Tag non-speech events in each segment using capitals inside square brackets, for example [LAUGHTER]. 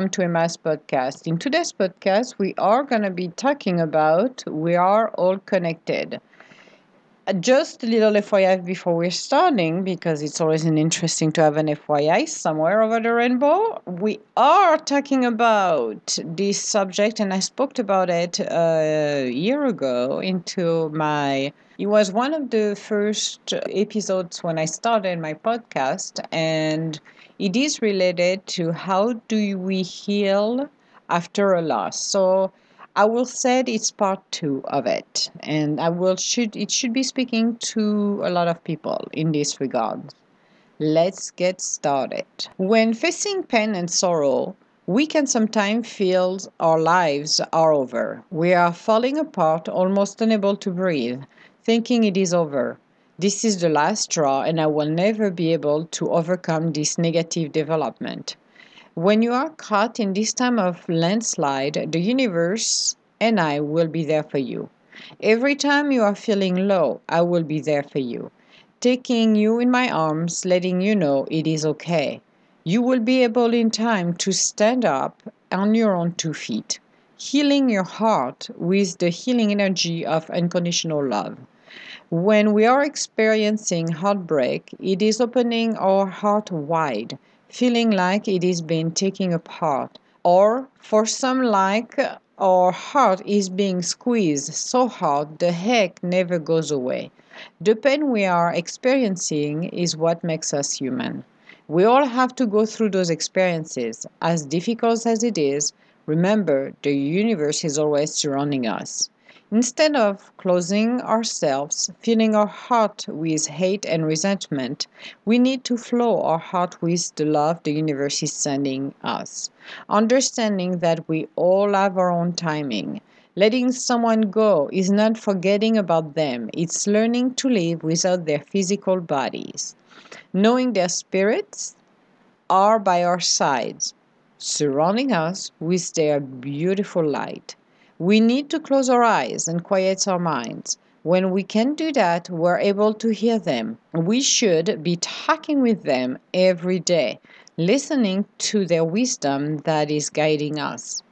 welcome to Emma's podcast. In today's podcast, we are going to be talking about we are all connected. Uh, just a little FYI before we're starting, because it's always an interesting to have an FYI somewhere over the rainbow. We are talking about this subject, and I spoke about it uh, a year ago into my. It was one of the first episodes when I started my podcast, and it is related to how do we heal after a loss. So I will say it's part two of it, and I will should it should be speaking to a lot of people in this regard. Let's get started. When facing pain and sorrow, we can sometimes feel our lives are over. We are falling apart, almost unable to breathe, thinking it is over. This is the last straw, and I will never be able to overcome this negative development. When you are caught in this time of landslide, the universe and I will be there for you. Every time you are feeling low, I will be there for you, taking you in my arms, letting you know it is okay. You will be able in time to stand up on your own two feet, healing your heart with the healing energy of unconditional love. When we are experiencing heartbreak, it is opening our heart wide, feeling like it is being taken apart, or for some, like our heart is being squeezed so hard the heck never goes away. The pain we are experiencing is what makes us human. We all have to go through those experiences, as difficult as it is. Remember, the universe is always surrounding us. Instead of closing ourselves, filling our heart with hate and resentment, we need to flow our heart with the love the universe is sending us. Understanding that we all have our own timing. Letting someone go is not forgetting about them, it's learning to live without their physical bodies. Knowing their spirits are by our sides, surrounding us with their beautiful light. We need to close our eyes and quiet our minds. When we can do that, we're able to hear them. We should be talking with them every day, listening to their wisdom that is guiding us.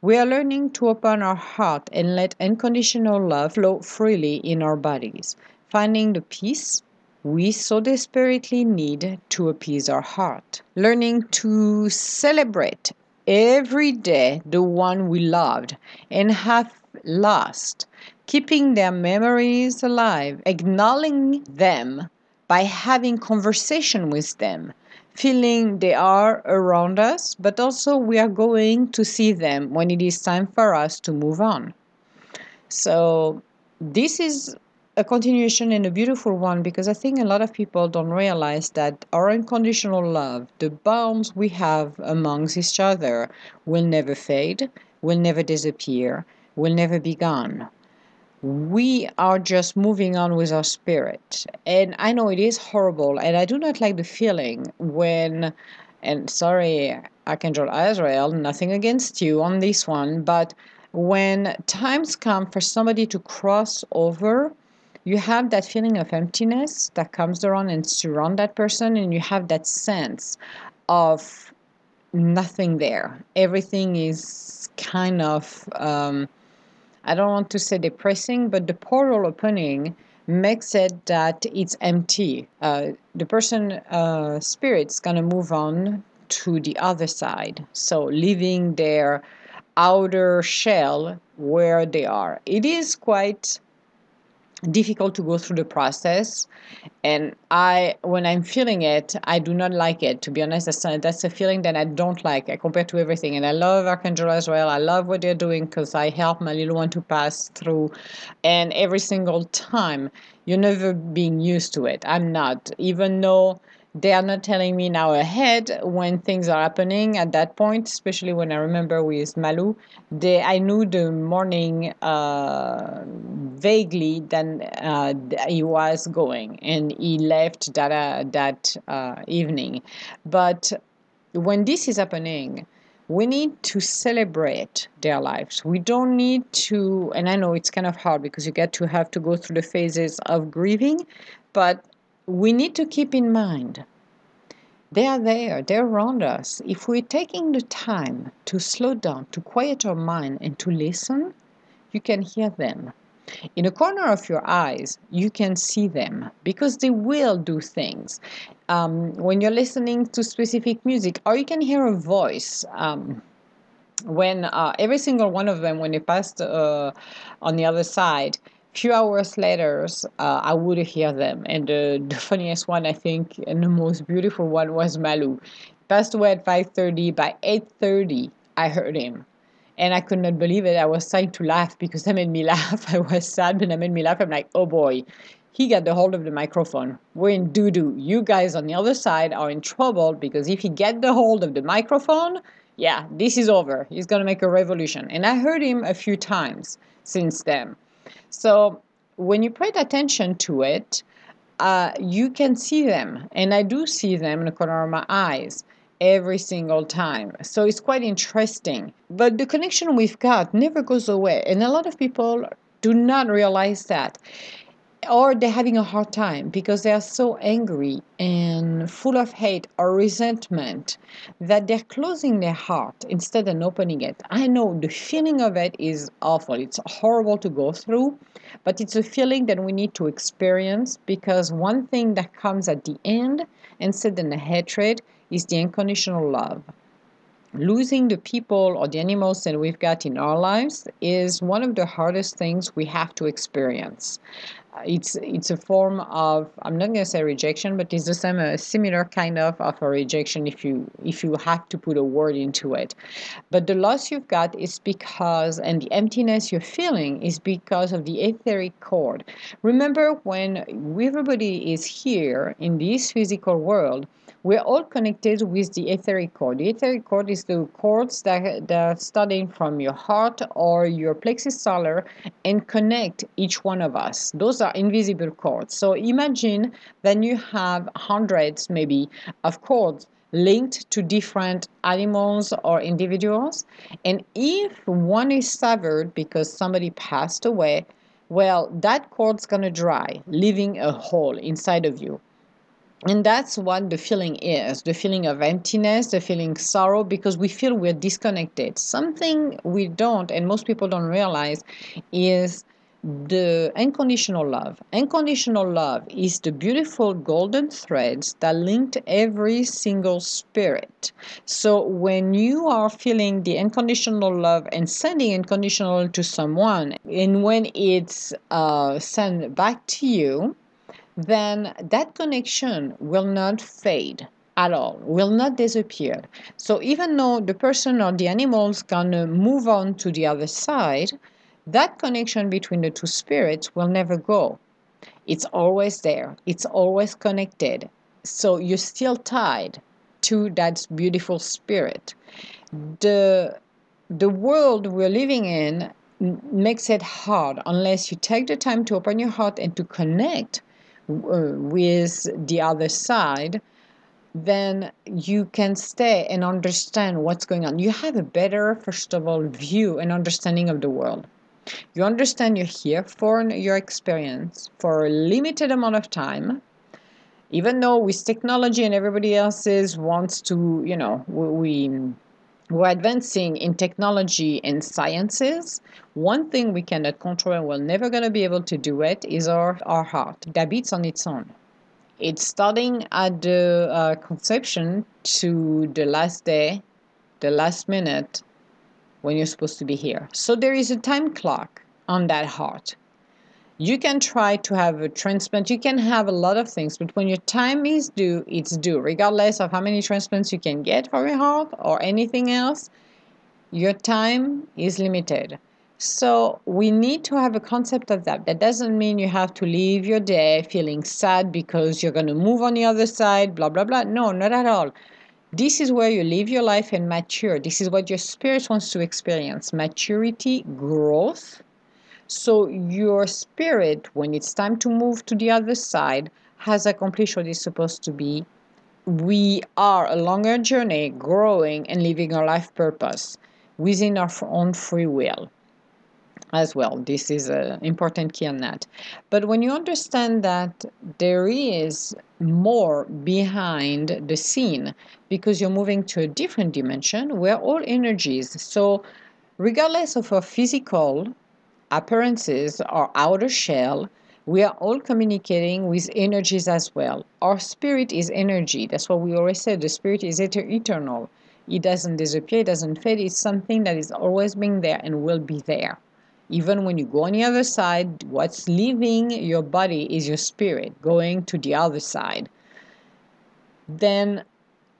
We are learning to open our heart and let unconditional love flow freely in our bodies, finding the peace we so desperately need to appease our heart. Learning to celebrate every day the one we loved and have lost, keeping their memories alive, acknowledging them by having conversation with them, feeling they are around us, but also we are going to see them when it is time for us to move on. So this is a continuation and a beautiful one because I think a lot of people don't realize that our unconditional love, the bonds we have amongst each other, will never fade, will never disappear, will never be gone. We are just moving on with our spirit. And I know it is horrible, and I do not like the feeling when, and sorry, Archangel Azrael, nothing against you on this one, but when times come for somebody to cross over you have that feeling of emptiness that comes around and surround that person and you have that sense of nothing there. Everything is kind of um, i don't want to say depressing but the portal opening makes it that it's empty. Uh, the person uh, spirit's gonna move on to the other side. So leaving their outer shell where they are. It is quite difficult to go through the process. And i when i'm feeling it i do not like it to be honest. That's a, that's a feeling that i don't like uh, compared to everything. And i love archangel as well. I love what they're doing because i help my little one to pass through. And every single time you're never being used to it. I'm not. Even though they are not telling me now ahead when things are happening at that point especially when i remember with malu they i knew the morning uh, vaguely that uh, he was going and he left that uh, that uh, evening but when this is happening we need to celebrate their lives. We don't need to, and I know it's kind of hard because you get to have to go through the phases of grieving, but we need to keep in mind They are there, they're around us. If we're taking the time to slow down, to quiet our mind, and to listen, you can hear them. In a corner of your eyes, you can see them because they will do things. Um, when you're listening to specific music, or you can hear a voice. Um, when uh, every single one of them, when they passed uh, on the other side, few hours later, uh, I would hear them. And the, the funniest one, I think, and the most beautiful one was Malu. Passed away at 5.30. By 8.30, I heard him. And I could not believe it. I was trying to laugh because that made me [LAUGHS] laugh. I was sad, but that made me laugh. I'm like, oh boy, he got the hold of the microphone. We're in doo doo. You guys on the other side are in trouble because if he get the hold of the microphone, yeah, this is over. He's gonna make a revolution. And I heard him a few times since then. So when you pay attention to it, uh, you can see them, and I do see them in the corner of my eyes every single time. So it's quite interesting. But the connection we've got never goes away, and a lot of people do not realize that or they're having a hard time because they are so angry and full of hate or resentment that they're closing their heart instead of opening it. I know the feeling of it is awful. It's horrible to go through, but it's a feeling that we need to experience because one thing that comes at the end, instead than the hatred, is the unconditional love losing the people or the animals that we've got in our lives is one of the hardest things we have to experience it's it's a form of I'm not gonna say rejection, but it's the same a similar kind of of a rejection if you if you have to put a word into it. But the loss you've got is because and the emptiness you're feeling is because of the etheric cord. Remember when everybody is here in this physical world, we're all connected with the etheric cord. The etheric cord is the cords that, that are starting from your heart or your plexus solar and connect each one of us. Those are invisible cords. So imagine then you have hundreds, maybe, of cords linked to different animals or individuals. And if one is severed because somebody passed away, well, that cord's to dry, leaving a hole inside of you and that's what the feeling is the feeling of emptiness the feeling sorrow because we feel we're disconnected something we don't and most people don't realize is the unconditional love unconditional love is the beautiful golden threads that linked every single spirit so when you are feeling the unconditional love and sending unconditional to someone and when it's uh, sent back to you then that connection will not fade at all, will not disappear. So even though the person or the animal's gonna move on to the other side, that connection between the two spirits will never go. It's always there, it's always connected. So you're still tied to that beautiful spirit. The the world we're living in makes it hard unless you take the time to open your heart and to connect uh, with the other side, then you can stay and understand what's going on. You have a better, first of all, view and understanding of the world. You understand you're here for your experience for a limited amount of time. Even though with technology and everybody else's wants to, you know, we we're advancing in technology and sciences. One thing we cannot control and we're never going to be able to do it is our, our heart that beats on its own. It's starting at the uh, conception to the last day, the last minute when you're supposed to be here. So there is a time clock on that heart. You can try to have a transplant. You can have a lot of things but when your time is due it's due. Regardless of how many transplants you can get for your heart or anything else your time is limited. So we need to have a concept of that. That doesn't mean you have to leave your day feeling sad because you're going to move on the other side blah blah blah. No not at all this is where you live your life and mature this is what your spirit wants to experience maturity growth so your spirit, when it's time to move to the other side, has accomplished what it's supposed to be. We are a longer journey, growing and living our life purpose within our own free will. As well. This is an important key on that. But when you understand that there is more behind the scene because you're moving to a different dimension, we're all energies. So, regardless of our physical appearances or outer shell, we are all communicating with energies as well. Our spirit is energy. That's what we always say. The spirit is eternal. It doesn't disappear, it doesn't fade. It's something that is always being there and will be there. Even when you go on the other side, what's leaving your body is your spirit going to the other side. Then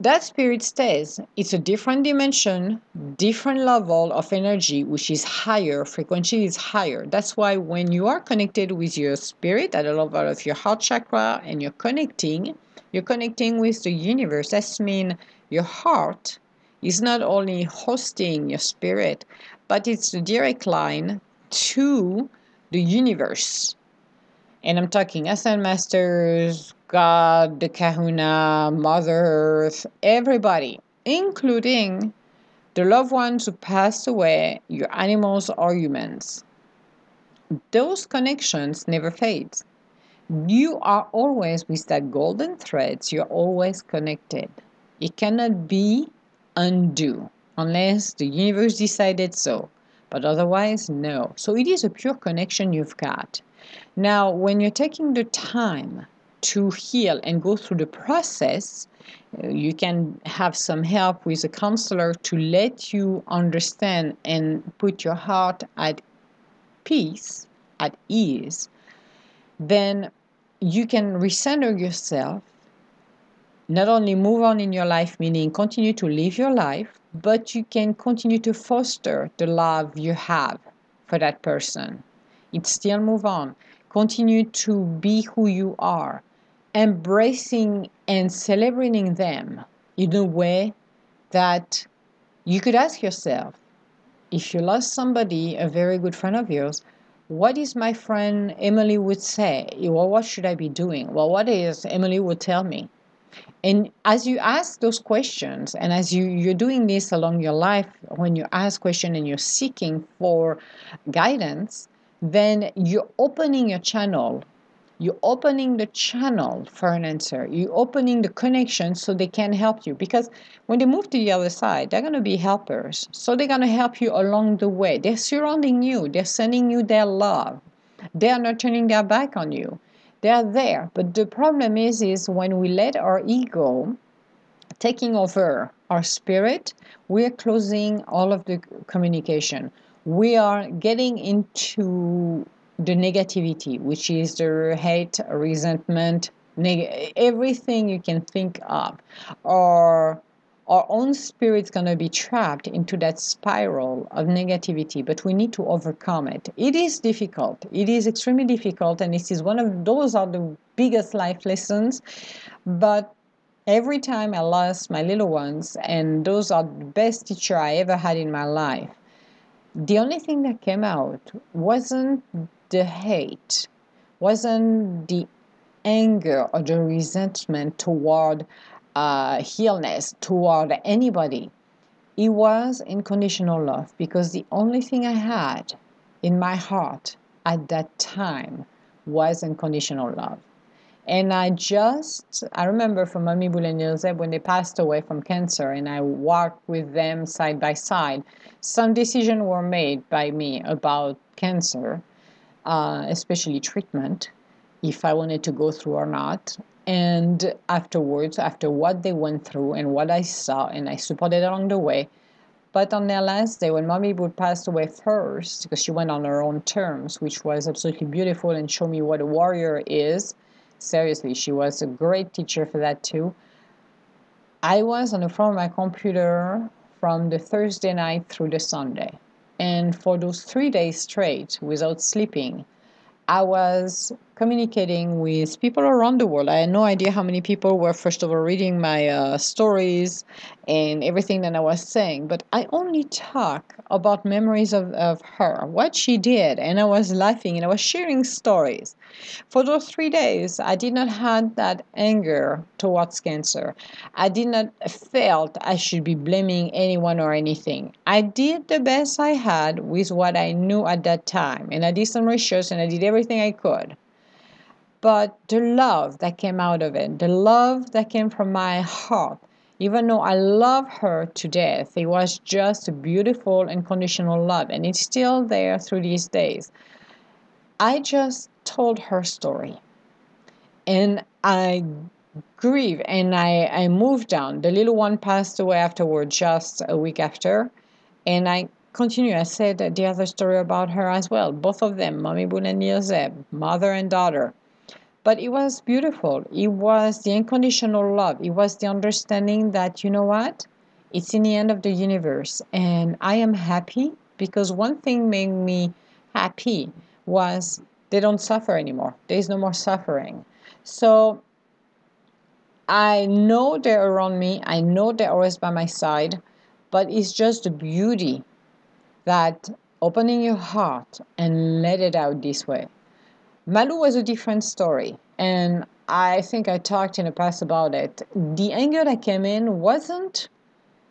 that spirit stays. It's a different dimension, different level of energy, which is higher, frequency is higher. That's why when you are connected with your spirit at the level of your heart chakra and you're connecting, you're connecting with the universe. That's mean your heart is not only hosting your spirit, but it's the direct line to the universe. And I'm talking Ascent Masters, God, the Kahuna, Mother Earth, everybody, including the loved ones who passed away, your animals or humans. Those connections never fade. You are always with that golden threads, you're always connected. It cannot be undo unless the universe decided so. But otherwise, no. So it is a pure connection you've got. Now, when you're taking the time to heal and go through the process, uh, you can have some help with a counselor to let you understand and put your heart at peace, at ease. Then you can recenter yourself, not only move on in your life, meaning continue to live your life, but you can continue to foster the love you have for that person. It still move on. Continue to be who you are, embracing and celebrating them in a way that you could ask yourself if you lost somebody, a very good friend of yours, what is my friend Emily would say? Well, what should I be doing? Well, what is Emily would tell me? And as you ask those questions, and as you, you're doing this along your life, when you ask questions and you're seeking for guidance, then you're opening your channel. You're opening the channel for an answer. You're opening the connection so they can help you. Because when they move to the other side, they're going to be helpers. So they're going to help you along the way. They're surrounding you, they're sending you their love. They are not turning their back on you they are there. But the problem is is when we let our ego taking over our spirit we're closing all of the communication. We are getting into the negativity which is the hate resentment neg- everything you can think of or our own spirit's going to be trapped into that spiral of negativity but we need to overcome it. It is difficult. It is extremely difficult and this is one of those are the biggest life lessons. But every time i lost my little ones and those are the best teacher i ever had in my life the only thing that came out wasn't the hate wasn't the anger or the resentment toward uh, healness toward anybody. It was unconditional love because the only thing I had in my heart at that time was unconditional love. And I just, I remember from Mami Boulagnose when they passed away from cancer and I walked with them side by side, some decisions were made by me about cancer, uh, especially treatment, if I wanted to go through or not and afterwards after what they went through and what i saw and i supported along the way. But on their last day when mommy would pass away first because she went on her own terms which was absolutely beautiful and showed me what a warrior is. Seriously she was a great teacher for that too. I was on the front of my computer from the thursday night through the sunday. And for those three days straight without sleeping i was communicating with people around the world. I had no idea how many people were, first of all, reading my uh, stories and everything that I was saying, but I only talk about memories of, of her, what she did, and I was laughing and I was sharing stories. For those three days, I did not have that anger towards cancer. I did not felt I should be blaming anyone or anything. I did the best I had with what I knew at that time, and I did some research and I did everything I could. But the love that came out of it, the love that came from my heart, even though I love her to death, it was just a beautiful unconditional love, and it's still there through these days. I just told her story, and I grieve and I, I moved on. The little one passed away afterward, just a week after, and I continue. I said the other story about her as well. Both of them, Mommy Boone and Zeb, mother and daughter. But it was beautiful. It was the unconditional love. It was the understanding that, you know what? It's in the end of the universe. And I am happy because one thing made me happy was they don't suffer anymore. There is no more suffering. So I know they're around me. I know they're always by my side. But it's just the beauty that opening your heart and let it out this way. Malu was a different story, and I think I talked in the past about it. The anger that came in wasn't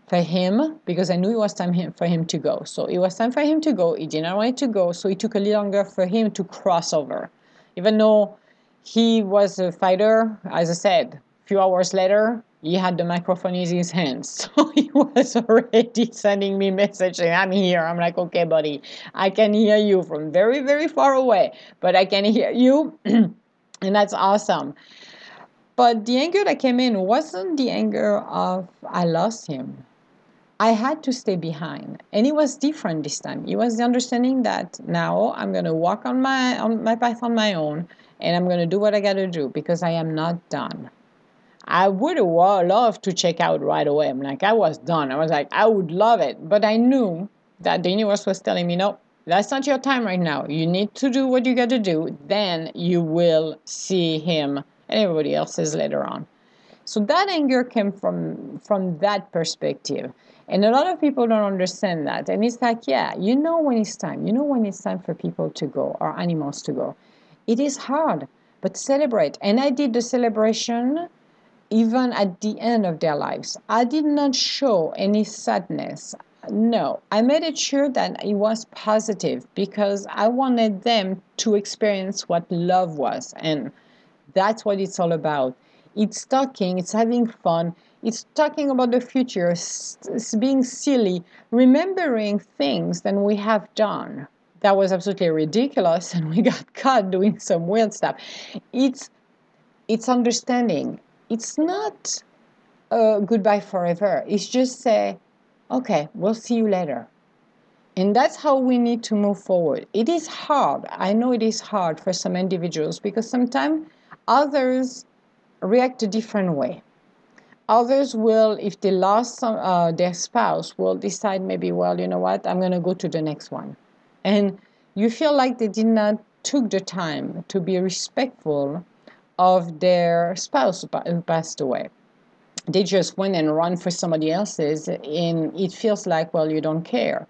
for him because I knew it was time for him to go. So it was time for him to go. He didn't want to go, so it took a little longer for him to cross over. Even though he was a fighter, as I said, a few hours later, he had the microphone in his hands. [LAUGHS] So he was already sending me messages. I'm here. I'm like, okay, buddy, I can hear you from very, very far away, but I can hear you. [CLEARS THROAT] and that's awesome. But the anger that came in wasn't the anger of I lost him. I had to stay behind. And it was different this time. It was the understanding that now I'm gonna walk on my on my path on my own and I'm gonna do what I gotta do because I am not done. I would have loved to check out right away. I'm like, I was done. I was like, I would love it. But I knew that the universe was telling me, no, that's not your time right now. You need to do what you got to do. Then you will see him and everybody else's later on. So that anger came from from that perspective. And a lot of people don't understand that. And it's like, yeah, you know when it's time. You know when it's time for people to go or animals to go. It is hard, but celebrate. And I did the celebration even at the end of their lives. I did not show any sadness. No, I made it sure that it was positive because I wanted them to experience what love was. And that's what it's all about. It's talking, it's having fun, it's talking about the future, it's being silly, remembering things that we have done. That was absolutely ridiculous, [LAUGHS] and we got caught doing some weird stuff. It's it's understanding it's not goodbye forever. It's just say, okay, we'll see you later. And that's how we need to move forward. It is hard. I know it is hard for some individuals because sometimes others react a different way. Others will, if they lost some, uh, their spouse, will decide maybe, well, you know what, I'm going to go to the next one. And you feel like they did not took the time to be respectful of their spouse who passed away. They just went and run for somebody else's, and it feels like, well, you don't care.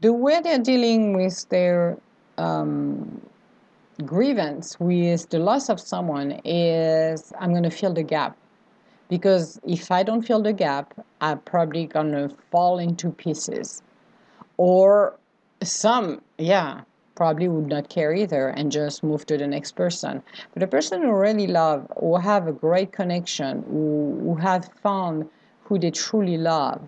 The way they're dealing with their um, grievance with the loss of someone is I'm going to fill the gap. Because if I don't fill the gap, I'm probably going to fall into pieces. Or some, yeah, probably would not care either and just move to the next person. But a person who really love, who have a great connection, who, who have found who they truly love,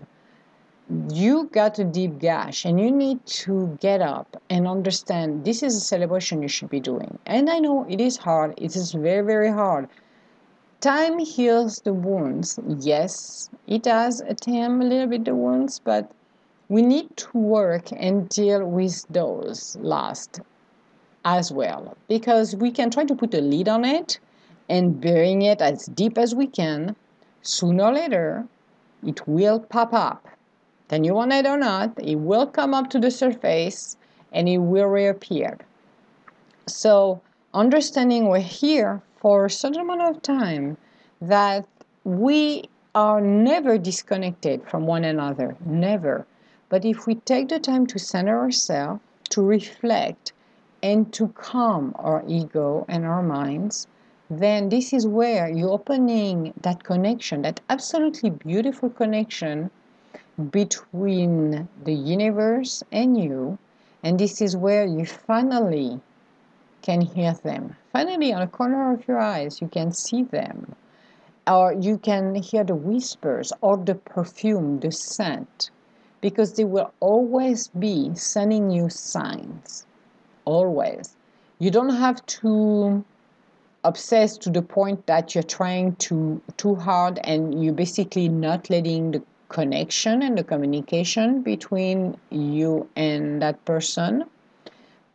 you got a deep gash and you need to get up and understand this is a celebration you should be doing. And I know it is hard, it is very, very hard. Time heals the wounds. Yes, it does attempt a little bit the wounds, but we need to work and deal with those last as well because we can try to put a lid on it and burying it as deep as we can. Sooner or later it will pop up. Then you want it or not it will come up to the surface and it will reappear. So understanding we're here for a certain amount of time, that we are never disconnected from one another, never. But if we take the time to center ourselves, to reflect, and to calm our ego and our minds, then this is where you're opening that connection, that absolutely beautiful connection between the universe and you. And this is where you finally can hear them. Finally, on a corner of your eyes, you can see them. Or you can hear the whispers or the perfume, the scent, because they will always be sending you signs. Always. You don't have to obsess to the point that you're trying to too hard and you're basically not letting the connection and the communication between you and that person.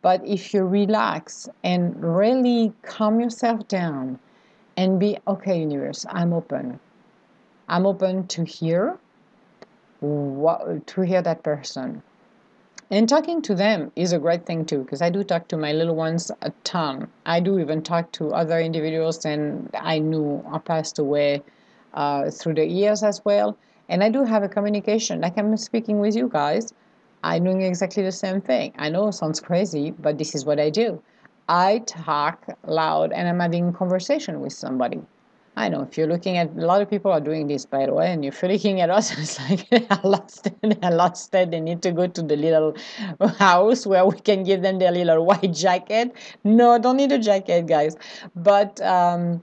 But if you relax and really calm yourself down and be okay, universe, I'm open. I'm open to hear what to hear that person. And talking to them is a great thing too, because I do talk to my little ones a ton. I do even talk to other individuals, and I knew are passed away uh, through the years as well. And I do have a communication, like I'm speaking with you guys. I'm doing exactly the same thing. I know it sounds crazy, but this is what I do. I talk loud and I'm having conversation with somebody. I know if you're looking at a lot of people are doing this by the way, and you're looking at us, [LAUGHS] it's like I lost it, I lost. They need to go to the little house where we can give them their little white jacket. No, don't need a jacket, guys. But um,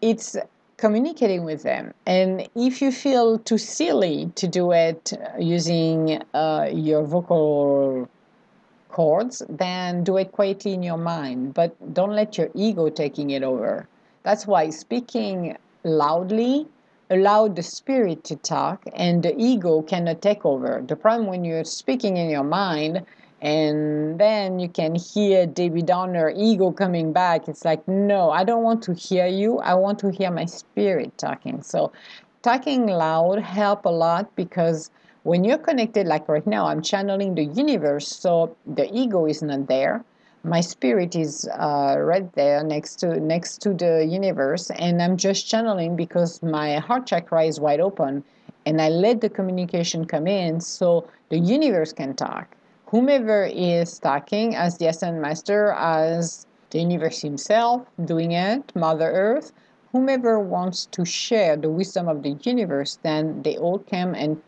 it's communicating with them. And if you feel too silly to do it using uh, your vocal chords, then do it quietly in your mind. But don't let your ego taking it over. That's why speaking loudly allow the spirit to talk and the ego cannot take over. The problem when you're speaking in your mind and then you can hear Debbie Downer ego coming back. It's like, no, I don't want to hear you. I want to hear my spirit talking. So, talking loud help a lot because when you're connected, like right now, I'm channeling the universe, so the ego is not there. My spirit is uh, right there next to next to the universe, and I'm just channeling because my heart chakra is wide open, and I let the communication come in so the universe can talk. Whomever is talking as the Ascent Master, as the universe himself doing it, Mother Earth, whomever wants to share the wisdom of the universe, then they all come and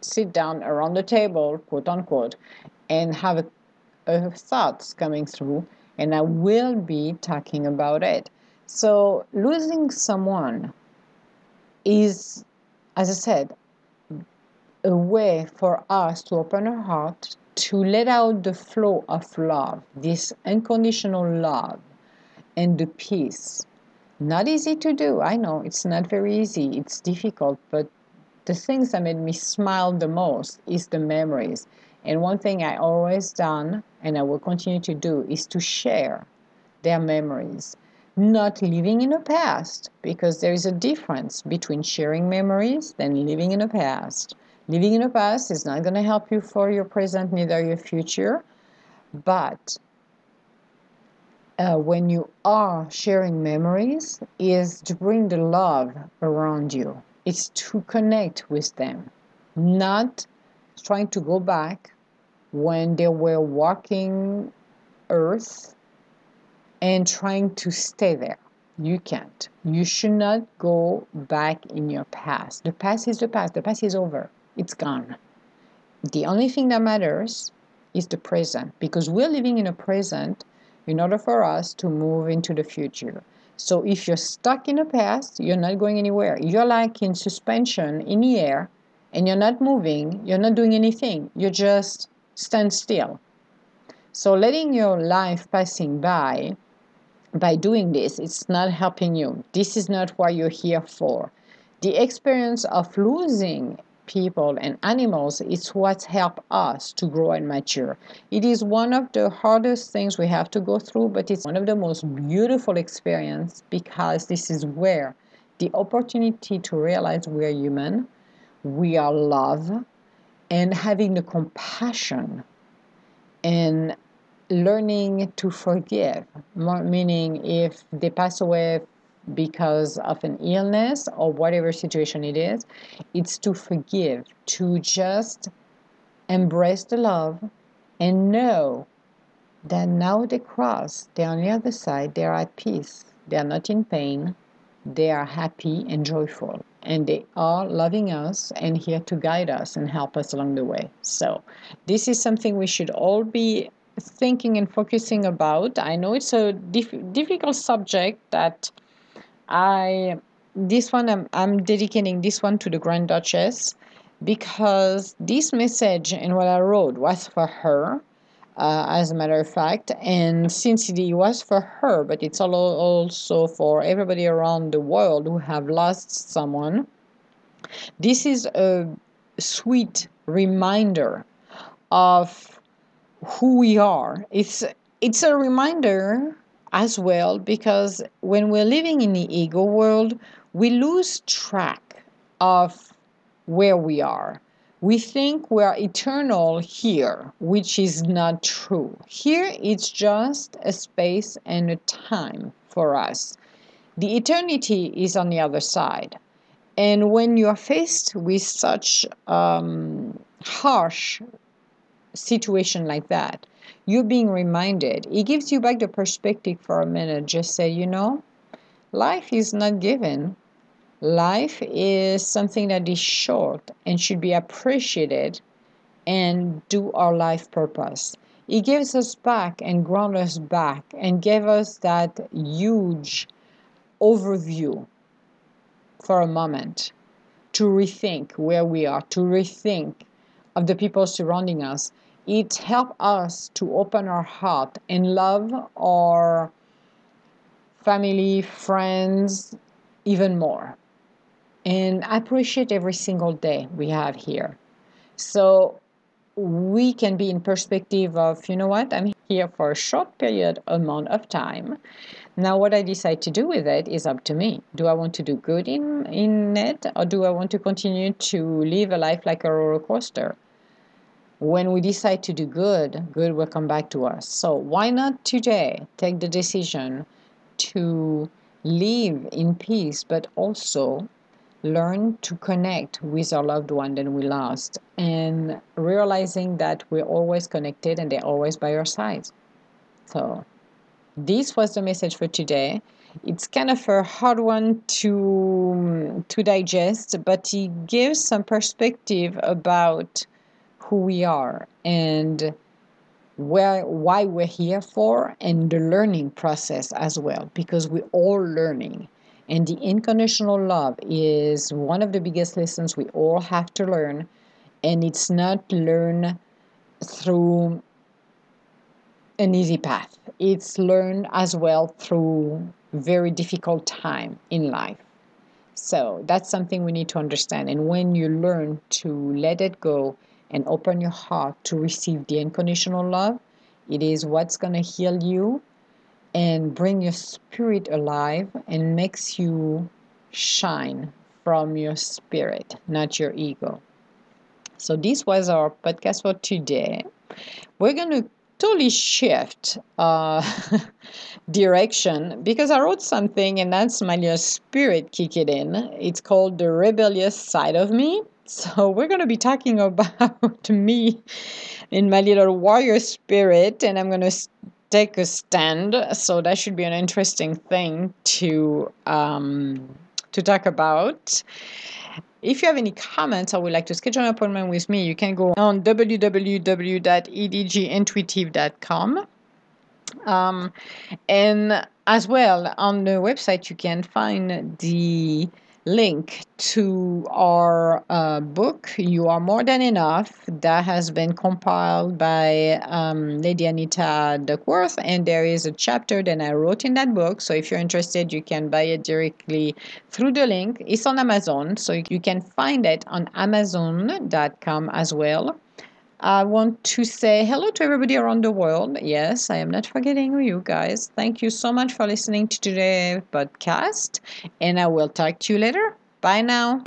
sit down around the table, quote unquote, and have a, a thoughts coming through, and I will be talking about it. So losing someone is, as I said, a way for us to open our heart to let out the flow of love, this unconditional love and the peace. Not easy to do, I know it's not very easy, it's difficult, but the things that made me smile the most is the memories. And one thing I always done and I will continue to do is to share their memories. Not living in the past, because there is a difference between sharing memories than living in the past. Living in the past is not going to help you for your present, neither your future. But uh, when you are sharing memories, is to bring the love around you. It's to connect with them, not trying to go back when they were walking Earth and trying to stay there. You can't. You should not go back in your past. The past is the past. The past is over it's gone. The only thing that matters is the present because we're living in a present in order for us to move into the future. So if you're stuck in the past, you're not going anywhere. You're like in suspension in the air and you're not moving, you're not doing anything. You just stand still. So letting your life passing by by doing this, it's not helping you. This is not what you're here for. The experience of losing people and animals is what help us to grow and mature. It is one of the hardest things we have to go through, but it's one of the most beautiful experience because this is where the opportunity to realize we're human, we are love, and having the compassion and learning to forgive, meaning if they pass away because of an illness or whatever situation it is, it's to forgive, to just embrace the love and know that now they cross, they're on the other side, they're at peace, they're not in pain, they are happy and joyful, and they are loving us and here to guide us and help us along the way. So, this is something we should all be thinking and focusing about. I know it's a dif- difficult subject that I this one I'm, I'm dedicating this one to the Grand Duchess because this message and what I wrote was for her, uh, as a matter of fact. And since it was for her, but it's also for everybody around the world who have lost someone, this is a sweet reminder of who we are. It's it's a reminder as well because when we're living in the ego world, we lose track of where we are. We think we're eternal here, which is not true. Here, it's just a space and a time for us. The eternity is on the other side. And when you're faced with such um, harsh situation like that, you're being reminded. It gives you back the perspective for a minute. Just say, you know, life is not given. Life is something that is short and should be appreciated and do our life purpose. It gives us back and ground us back and gave us that huge overview for a moment to rethink where we are, to rethink of the people surrounding us it helps us to open our heart and love our family, friends even more. And I appreciate every single day we have here. So we can be in perspective of, you know what, I'm here for a short period amount of time. Now what I decide to do with it is up to me. Do I want to do good in, in it or do I want to continue to live a life like a roller coaster? when we decide to do good, good will come back to us. So why not today take the decision to live in peace, but also learn to connect with our loved one that we lost and realizing that we're always connected and they're always by our side. So this was the message for today. It's kind of a hard one to to digest, but it gives some perspective about who we are and where why we're here for and the learning process as well because we're all learning and the unconditional love is one of the biggest lessons we all have to learn. And it's not learned through an easy path. It's learned as well through very difficult time in life. So that's something we need to understand. And when you learn to let it go and open your heart to receive the unconditional love, it is what's going to heal you and bring your spirit alive and makes you shine from your spirit, not your ego. So, this was our podcast for today. We're going to totally shift uh, [LAUGHS] direction because I wrote something and that's my little spirit kicking in. It's called The Rebellious Side of Me. So, [LAUGHS] we're going to be talking [LAUGHS] about me in my little warrior spirit, and I'm going to take a stand. So, that should be an interesting thing to, um, to talk about. If you have any comments or would like to schedule an appointment with me, you can go on www.edgintuitive.com. Um, and as well, on the website, you can find the link to our uh, book, You Are More Than Enough, that has been compiled by um, Lady Anita Duckworth. And there is a chapter that I wrote in that book. So if you're interested, you can buy it directly through the link. It's on Amazon, so you can find it on Amazon.com as well. I want to say hello to everybody around the world. Yes, I am not forgetting you guys. Thank you so much for listening to today's podcast, and I will talk to you later. Bye now.